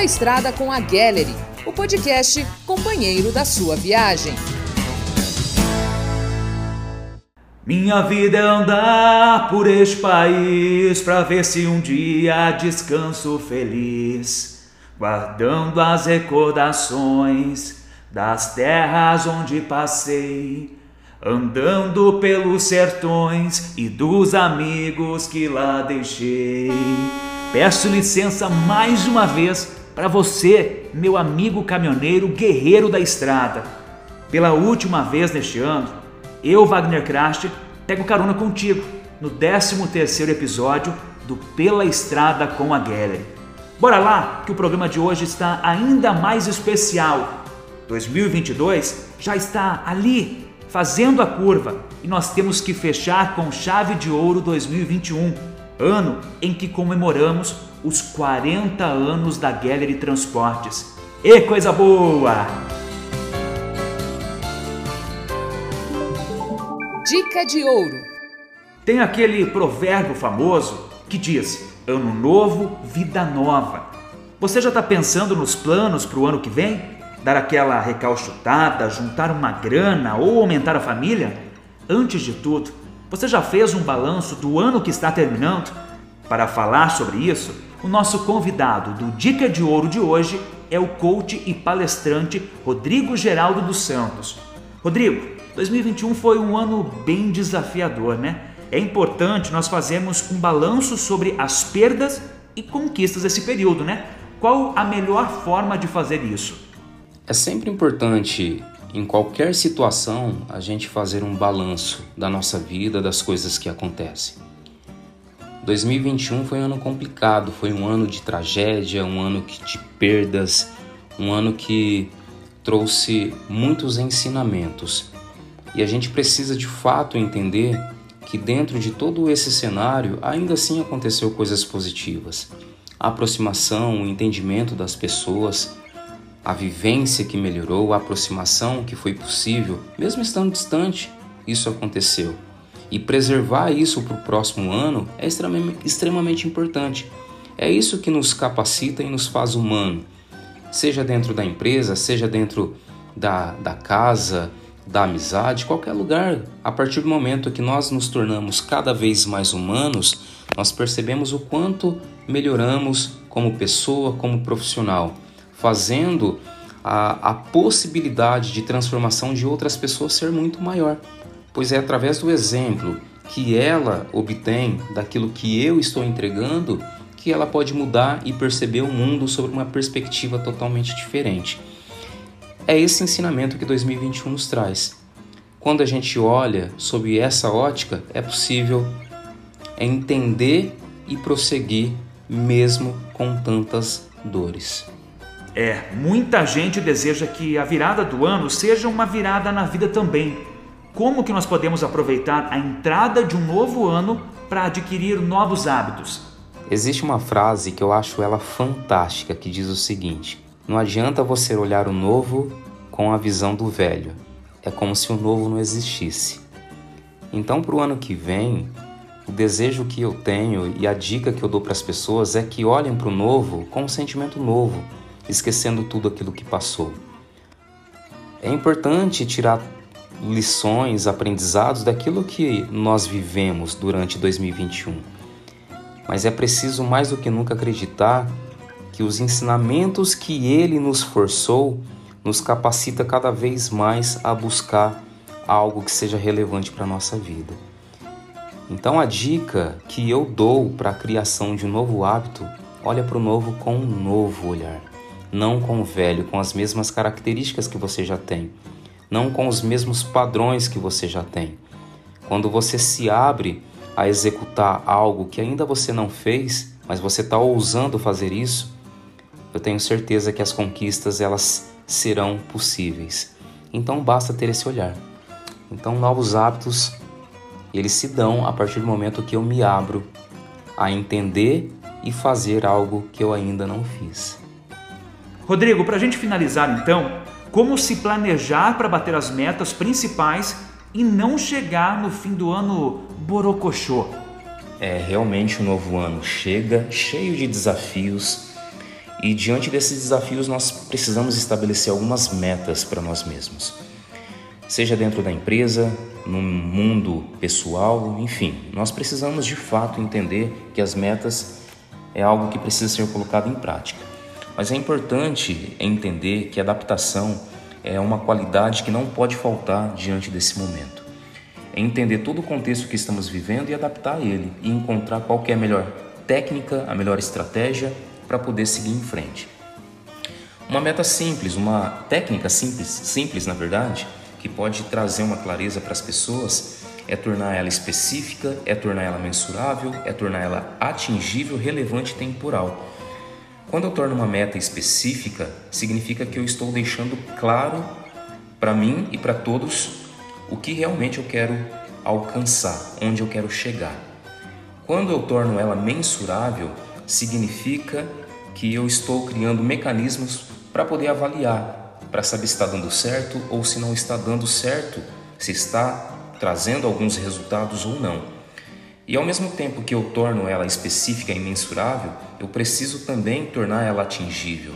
Pela Estrada com a Gallery, o podcast companheiro da sua viagem. Minha vida é andar por este país pra ver se um dia descanso feliz, guardando as recordações das terras onde passei, andando pelos sertões e dos amigos que lá deixei. Peço licença mais uma vez para você, meu amigo caminhoneiro guerreiro da estrada. Pela última vez neste ano, eu, Wagner Krast, pego carona contigo no 13º episódio do Pela Estrada com a Gallery. Bora lá que o programa de hoje está ainda mais especial. 2022 já está ali, fazendo a curva, e nós temos que fechar com chave de ouro 2021 ano em que comemoramos os 40 anos da Gallery Transportes. E coisa boa! Dica de ouro: Tem aquele provérbio famoso que diz: Ano novo, vida nova. Você já está pensando nos planos para o ano que vem? Dar aquela recalchutada, juntar uma grana ou aumentar a família? Antes de tudo, você já fez um balanço do ano que está terminando? Para falar sobre isso, o nosso convidado do Dica de Ouro de hoje é o coach e palestrante Rodrigo Geraldo dos Santos. Rodrigo, 2021 foi um ano bem desafiador, né? É importante nós fazermos um balanço sobre as perdas e conquistas desse período, né? Qual a melhor forma de fazer isso? É sempre importante em qualquer situação, a gente fazer um balanço da nossa vida, das coisas que acontecem. 2021 foi um ano complicado, foi um ano de tragédia, um ano de perdas, um ano que trouxe muitos ensinamentos. E a gente precisa de fato entender que dentro de todo esse cenário ainda assim aconteceu coisas positivas. A aproximação, o entendimento das pessoas, a vivência que melhorou, a aproximação que foi possível, mesmo estando distante, isso aconteceu. E preservar isso para o próximo ano é extremamente importante. É isso que nos capacita e nos faz humano, seja dentro da empresa, seja dentro da, da casa, da amizade, qualquer lugar. A partir do momento que nós nos tornamos cada vez mais humanos, nós percebemos o quanto melhoramos como pessoa, como profissional fazendo a, a possibilidade de transformação de outras pessoas ser muito maior, pois é através do exemplo que ela obtém daquilo que eu estou entregando que ela pode mudar e perceber o mundo sobre uma perspectiva totalmente diferente. É esse ensinamento que 2021 nos traz. Quando a gente olha sob essa ótica, é possível entender e prosseguir mesmo com tantas dores. É, muita gente deseja que a virada do ano seja uma virada na vida também. Como que nós podemos aproveitar a entrada de um novo ano para adquirir novos hábitos? Existe uma frase que eu acho ela fantástica que diz o seguinte: Não adianta você olhar o novo com a visão do velho. É como se o novo não existisse. Então, para o ano que vem, o desejo que eu tenho e a dica que eu dou para as pessoas é que olhem para o novo com um sentimento novo, esquecendo tudo aquilo que passou. É importante tirar lições, aprendizados daquilo que nós vivemos durante 2021. Mas é preciso mais do que nunca acreditar que os ensinamentos que ele nos forçou nos capacita cada vez mais a buscar algo que seja relevante para a nossa vida. Então a dica que eu dou para a criação de um novo hábito, olha para o novo com um novo olhar não com o velho, com as mesmas características que você já tem, não com os mesmos padrões que você já tem. Quando você se abre a executar algo que ainda você não fez, mas você está ousando fazer isso, eu tenho certeza que as conquistas elas serão possíveis. Então basta ter esse olhar. Então novos hábitos eles se dão a partir do momento que eu me abro a entender e fazer algo que eu ainda não fiz. Rodrigo, para a gente finalizar então, como se planejar para bater as metas principais e não chegar no fim do ano borocochô? É, realmente o novo ano chega cheio de desafios E diante desses desafios, nós precisamos estabelecer algumas metas para nós mesmos. Seja dentro da empresa, no mundo pessoal, enfim, nós precisamos de fato entender que as metas é algo que precisa ser colocado em prática. Mas é importante entender que adaptação é uma qualidade que não pode faltar diante desse momento. É entender todo o contexto que estamos vivendo e adaptar a ele e encontrar qual é a melhor técnica, a melhor estratégia para poder seguir em frente. Uma meta simples, uma técnica simples, simples na verdade, que pode trazer uma clareza para as pessoas, é tornar ela específica, é tornar ela mensurável, é tornar ela atingível, relevante e temporal. Quando eu torno uma meta específica, significa que eu estou deixando claro para mim e para todos o que realmente eu quero alcançar, onde eu quero chegar. Quando eu torno ela mensurável, significa que eu estou criando mecanismos para poder avaliar, para saber se está dando certo ou se não está dando certo, se está trazendo alguns resultados ou não. E ao mesmo tempo que eu torno ela específica e mensurável, eu preciso também tornar ela atingível.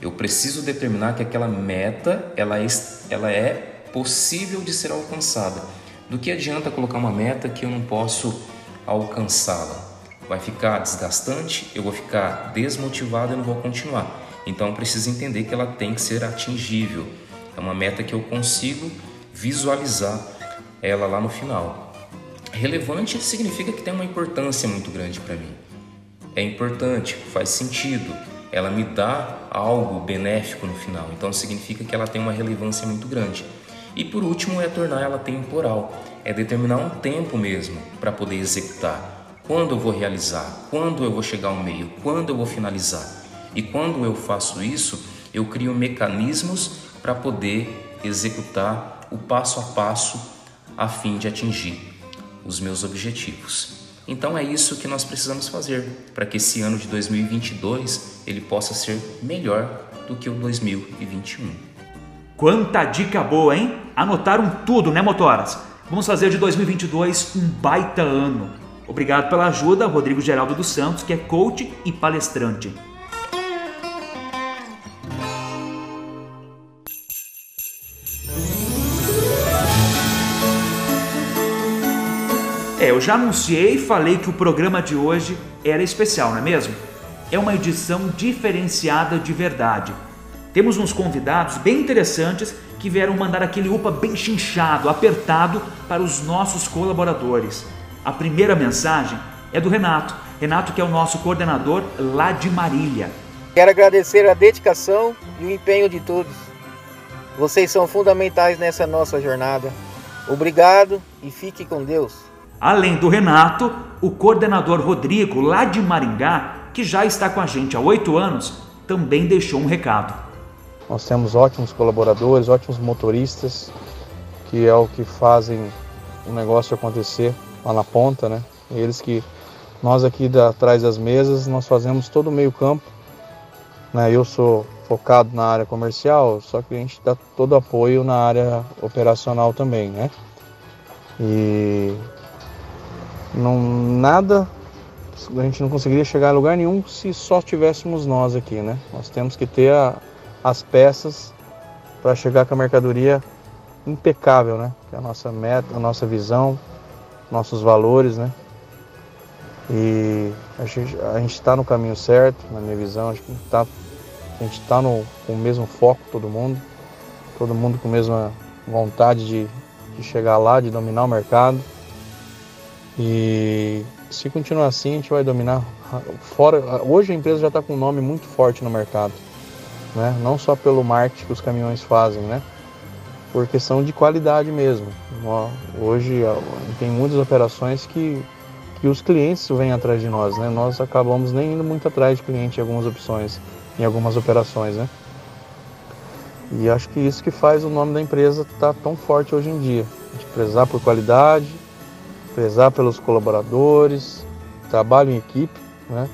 Eu preciso determinar que aquela meta ela é, ela é possível de ser alcançada. Do que adianta colocar uma meta que eu não posso alcançá-la? vai ficar desgastante, eu vou ficar desmotivado e não vou continuar. Então eu preciso entender que ela tem que ser atingível. É uma meta que eu consigo visualizar ela lá no final. Relevante significa que tem uma importância muito grande para mim. É importante, faz sentido, ela me dá algo benéfico no final. Então significa que ela tem uma relevância muito grande. E por último é tornar ela temporal, é determinar um tempo mesmo para poder executar. Quando eu vou realizar? Quando eu vou chegar ao meio? Quando eu vou finalizar? E quando eu faço isso, eu crio mecanismos para poder executar o passo a passo a fim de atingir os meus objetivos. Então é isso que nós precisamos fazer para que esse ano de 2022 ele possa ser melhor do que o 2021. Quanta dica boa, hein? Anotaram tudo, né, motoras? Vamos fazer de 2022 um baita ano. Obrigado pela ajuda, Rodrigo Geraldo dos Santos, que é coach e palestrante. É, eu já anunciei e falei que o programa de hoje era especial, não é mesmo? É uma edição diferenciada de verdade. Temos uns convidados bem interessantes que vieram mandar aquele UPA bem chinchado, apertado para os nossos colaboradores. A primeira mensagem é do Renato. Renato, que é o nosso coordenador lá de Marília. Quero agradecer a dedicação e o empenho de todos. Vocês são fundamentais nessa nossa jornada. Obrigado e fique com Deus. Além do Renato, o coordenador Rodrigo, lá de Maringá, que já está com a gente há oito anos, também deixou um recado. Nós temos ótimos colaboradores, ótimos motoristas, que é o que fazem o negócio acontecer lá na ponta, né? Eles que nós aqui da, atrás das mesas nós fazemos todo o meio campo, né? Eu sou focado na área comercial, só que a gente dá todo apoio na área operacional também, né? E não nada a gente não conseguiria chegar a lugar nenhum se só tivéssemos nós aqui, né? Nós temos que ter a, as peças para chegar com a mercadoria impecável, né? Que é a nossa meta, a nossa visão, nossos valores, né? E a gente está no caminho certo, na minha visão, acho que tá, a gente está com o mesmo foco, todo mundo, todo mundo com a mesma vontade de, de chegar lá, de dominar o mercado. E se continuar assim, a gente vai dominar fora. Hoje a empresa já está com um nome muito forte no mercado, né? Não só pelo marketing que os caminhões fazem, né? por questão de qualidade mesmo. Hoje tem muitas operações que, que os clientes vêm atrás de nós, né? Nós acabamos nem indo muito atrás de cliente em algumas opções, em algumas operações, né? E acho que isso que faz o nome da empresa estar tá tão forte hoje em dia. Gente prezar por qualidade, prezar pelos colaboradores, trabalho em equipe, né?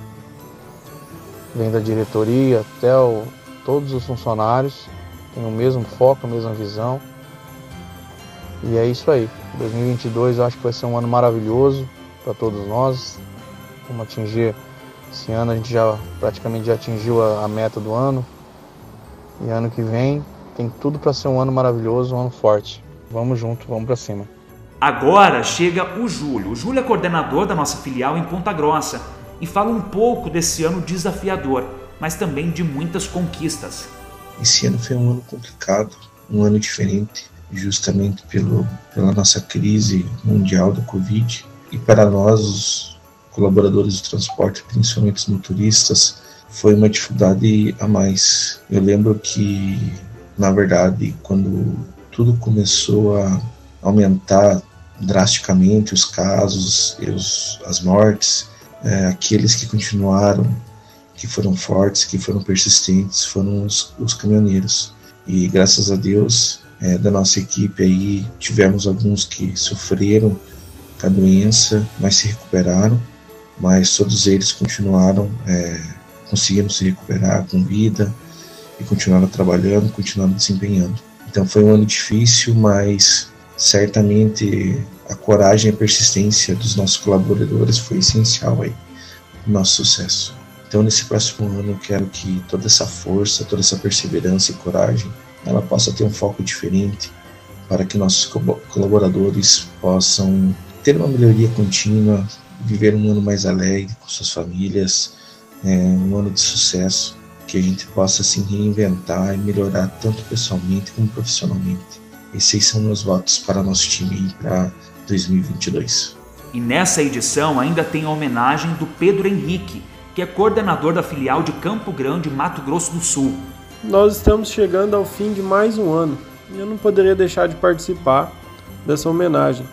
Vem da diretoria até o, todos os funcionários tem o mesmo foco, a mesma visão. E é isso aí. 2022 eu acho que vai ser um ano maravilhoso para todos nós. Vamos atingir Esse ano a gente já praticamente já atingiu a, a meta do ano. E ano que vem tem tudo para ser um ano maravilhoso, um ano forte. Vamos junto, vamos para cima. Agora chega o Júlio. O Júlio é coordenador da nossa filial em Ponta Grossa e fala um pouco desse ano desafiador, mas também de muitas conquistas. Esse ano foi um ano complicado, um ano diferente, justamente pelo, pela nossa crise mundial da Covid. E para nós, os colaboradores do transporte, principalmente os motoristas, foi uma dificuldade a mais. Eu lembro que, na verdade, quando tudo começou a aumentar drasticamente os casos, os, as mortes, é, aqueles que continuaram, que foram fortes, que foram persistentes, foram os, os caminhoneiros. E graças a Deus, é, da nossa equipe aí, tivemos alguns que sofreram com a doença, mas se recuperaram, mas todos eles continuaram é, conseguiram se recuperar com vida e continuaram trabalhando, continuaram desempenhando. Então foi um ano difícil, mas certamente a coragem e a persistência dos nossos colaboradores foi essencial aí no nosso sucesso. Então nesse próximo ano eu quero que toda essa força, toda essa perseverança e coragem, ela possa ter um foco diferente para que nossos colaboradores possam ter uma melhoria contínua, viver um ano mais alegre com suas famílias, é, um ano de sucesso, que a gente possa se reinventar e melhorar tanto pessoalmente como profissionalmente. Esses são meus votos para nosso time para 2022. E nessa edição ainda tem a homenagem do Pedro Henrique, que é coordenador da filial de Campo Grande, Mato Grosso do Sul. Nós estamos chegando ao fim de mais um ano e eu não poderia deixar de participar dessa homenagem.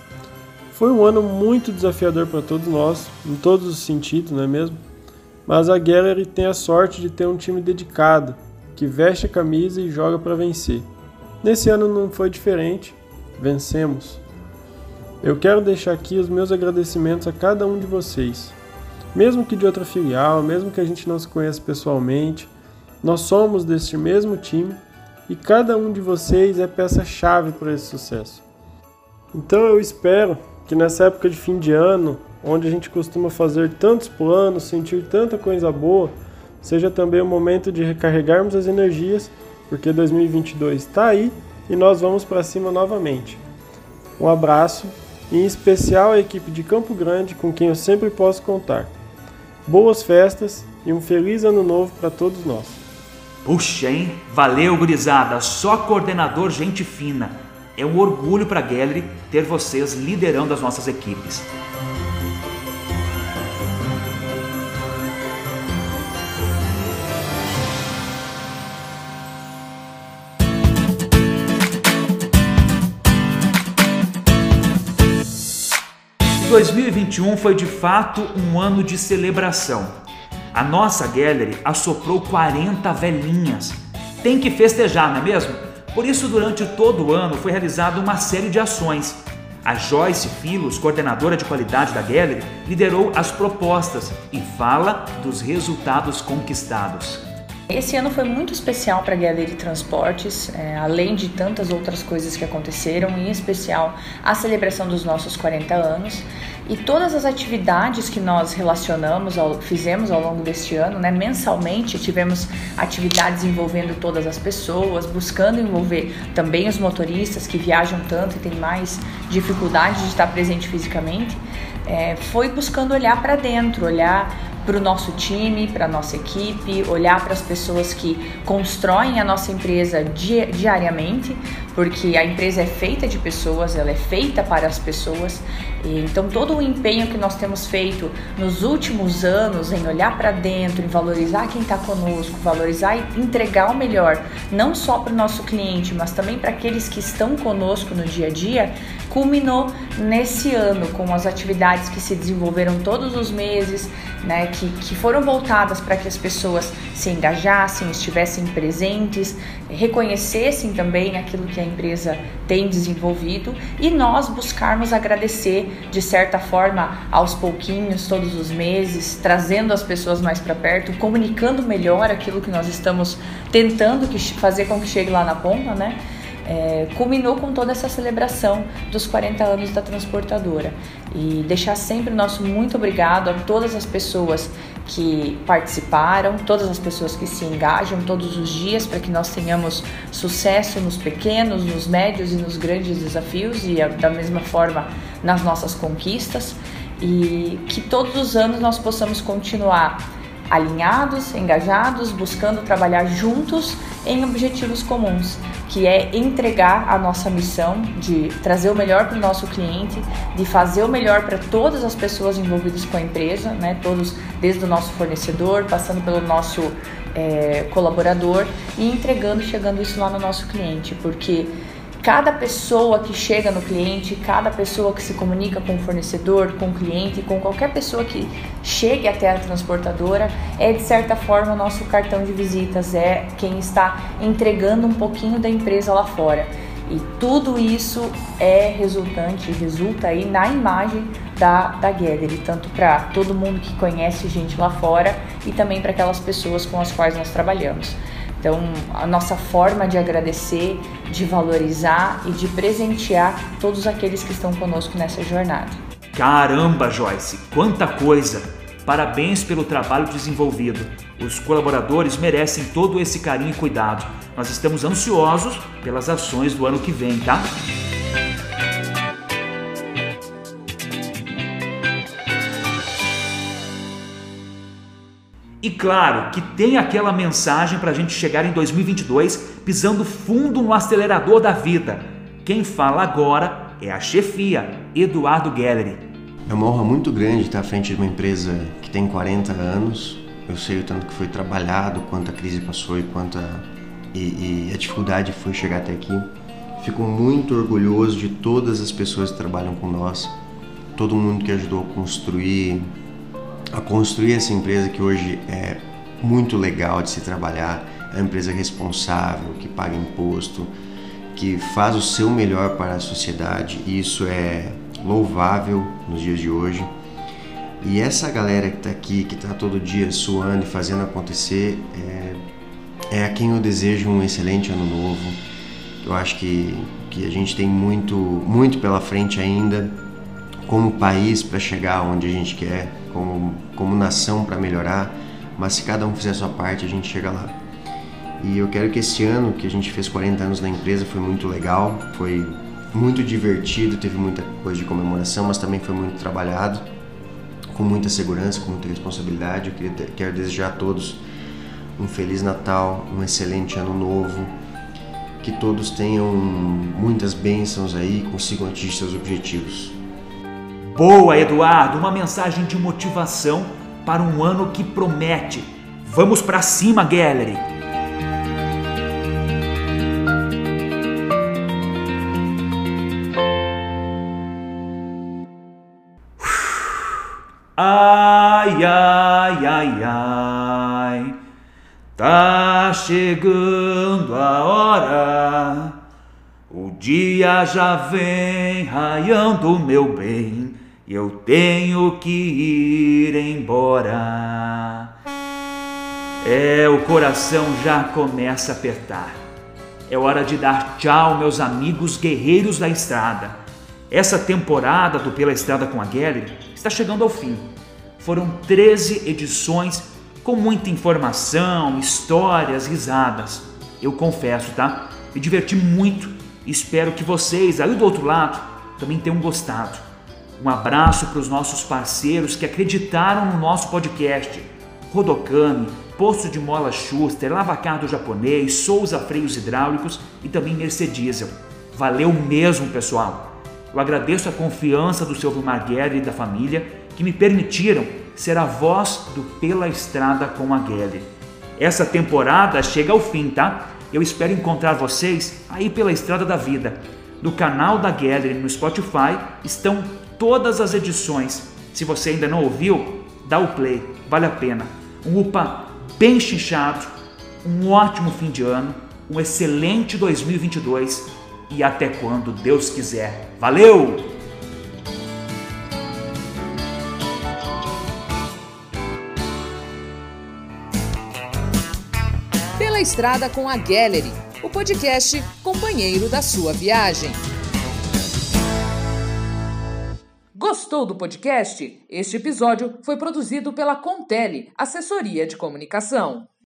Foi um ano muito desafiador para todos nós, em todos os sentidos, não é mesmo? Mas a Gallery tem a sorte de ter um time dedicado, que veste a camisa e joga para vencer. Nesse ano não foi diferente, vencemos. Eu quero deixar aqui os meus agradecimentos a cada um de vocês. Mesmo que de outra filial, mesmo que a gente não se conheça pessoalmente, nós somos deste mesmo time e cada um de vocês é peça-chave para esse sucesso. Então eu espero que nessa época de fim de ano onde a gente costuma fazer tantos planos, sentir tanta coisa boa, seja também o momento de recarregarmos as energias, porque 2022 está aí e nós vamos para cima novamente. Um abraço, e em especial a equipe de Campo Grande, com quem eu sempre posso contar. Boas festas e um feliz ano novo para todos nós. Puxa, hein? Valeu, gurizada. Só coordenador gente fina. É um orgulho para a Gallery ter vocês liderando as nossas equipes. 2021 foi de fato um ano de celebração. A nossa gallery assoprou 40 velhinhas. Tem que festejar, não é mesmo? Por isso, durante todo o ano foi realizada uma série de ações. A Joyce Filos, coordenadora de qualidade da Gallery, liderou as propostas e fala dos resultados conquistados. Esse ano foi muito especial para a Gallery Transportes, é, além de tantas outras coisas que aconteceram, em especial a celebração dos nossos 40 anos e todas as atividades que nós relacionamos, ao, fizemos ao longo deste ano, né, mensalmente tivemos atividades envolvendo todas as pessoas, buscando envolver também os motoristas que viajam tanto e têm mais dificuldade de estar presente fisicamente. É, foi buscando olhar para dentro, olhar para o nosso time, para a nossa equipe, olhar para as pessoas que constroem a nossa empresa di diariamente, porque a empresa é feita de pessoas, ela é feita para as pessoas. Então, todo o empenho que nós temos feito nos últimos anos em olhar para dentro, em valorizar quem está conosco, valorizar e entregar o melhor, não só para o nosso cliente, mas também para aqueles que estão conosco no dia a dia, culminou nesse ano com as atividades que se desenvolveram todos os meses, né, que, que foram voltadas para que as pessoas se engajassem, estivessem presentes, reconhecessem também aquilo que a empresa tem desenvolvido e nós buscarmos agradecer de certa forma aos pouquinhos, todos os meses, trazendo as pessoas mais para perto, comunicando melhor aquilo que nós estamos tentando que, fazer com que chegue lá na ponta, né? é, culminou com toda essa celebração dos 40 anos da transportadora. E deixar sempre o nosso muito obrigado a todas as pessoas que participaram, todas as pessoas que se engajam todos os dias para que nós tenhamos sucesso nos pequenos, nos médios e nos grandes desafios e da mesma forma nas nossas conquistas. E que todos os anos nós possamos continuar alinhados, engajados, buscando trabalhar juntos em objetivos comuns, que é entregar a nossa missão de trazer o melhor para o nosso cliente, de fazer o melhor para todas as pessoas envolvidas com a empresa, né? Todos, desde o nosso fornecedor, passando pelo nosso é, colaborador e entregando, chegando isso lá no nosso cliente, porque cada pessoa que chega no cliente, cada pessoa que se comunica com o fornecedor, com o cliente, com qualquer pessoa que chegue até a transportadora, é de certa forma o nosso cartão de visitas, é quem está entregando um pouquinho da empresa lá fora. E tudo isso é resultante, resulta aí na imagem da, da Gather, tanto para todo mundo que conhece gente lá fora e também para aquelas pessoas com as quais nós trabalhamos. Então, a nossa forma de agradecer, de valorizar e de presentear todos aqueles que estão conosco nessa jornada. Caramba, Joyce, quanta coisa! Parabéns pelo trabalho desenvolvido. Os colaboradores merecem todo esse carinho e cuidado. Nós estamos ansiosos pelas ações do ano que vem, tá? E claro que tem aquela mensagem para a gente chegar em 2022 pisando fundo no acelerador da vida. Quem fala agora é a chefia, Eduardo Gallery. É uma honra muito grande estar à frente de uma empresa que tem 40 anos. Eu sei o tanto que foi trabalhado, quanto a crise passou e quanto a, e, e a dificuldade foi chegar até aqui. Fico muito orgulhoso de todas as pessoas que trabalham com nós, todo mundo que ajudou a construir a construir essa empresa que hoje é muito legal de se trabalhar, é uma empresa responsável, que paga imposto, que faz o seu melhor para a sociedade, e isso é louvável nos dias de hoje. E essa galera que está aqui, que está todo dia suando e fazendo acontecer, é, é a quem eu desejo um excelente ano novo. Eu acho que, que a gente tem muito, muito pela frente ainda como país para chegar onde a gente quer, como, como nação para melhorar, mas se cada um fizer a sua parte, a gente chega lá. E eu quero que esse ano, que a gente fez 40 anos na empresa, foi muito legal, foi muito divertido, teve muita coisa de comemoração, mas também foi muito trabalhado, com muita segurança, com muita responsabilidade. Eu queria, quero desejar a todos um Feliz Natal, um excelente Ano Novo, que todos tenham muitas bênçãos aí e consigam atingir seus objetivos. Boa, Eduardo, uma mensagem de motivação para um ano que promete. Vamos para cima, Gallery! Ai, ai, ai, ai, tá chegando a hora, o dia já vem raiando, meu bem eu tenho que ir embora. É, o coração já começa a apertar. É hora de dar tchau, meus amigos guerreiros da estrada. Essa temporada do Pela Estrada com a Gallery está chegando ao fim. Foram 13 edições com muita informação, histórias, risadas. Eu confesso, tá? Me diverti muito espero que vocês aí do outro lado também tenham gostado. Um abraço para os nossos parceiros que acreditaram no nosso podcast. Rodocami, Posto de Mola Schuster, Lavacar do Japonês, Souza Freios Hidráulicos e também Mercediesel. Valeu mesmo, pessoal! Eu agradeço a confiança do seu Vilmar e da família que me permitiram ser a voz do Pela Estrada com a Guerra. Essa temporada chega ao fim, tá? Eu espero encontrar vocês aí pela Estrada da Vida. No canal da Gallery no Spotify estão todas as edições. Se você ainda não ouviu, dá o play, vale a pena. Um UPA bem chinchado, um ótimo fim de ano, um excelente 2022 e até quando Deus quiser. Valeu! Pela Estrada com a Gallery, o podcast companheiro da sua viagem. Gostou? Do podcast? Este episódio foi produzido pela Contele, assessoria de comunicação.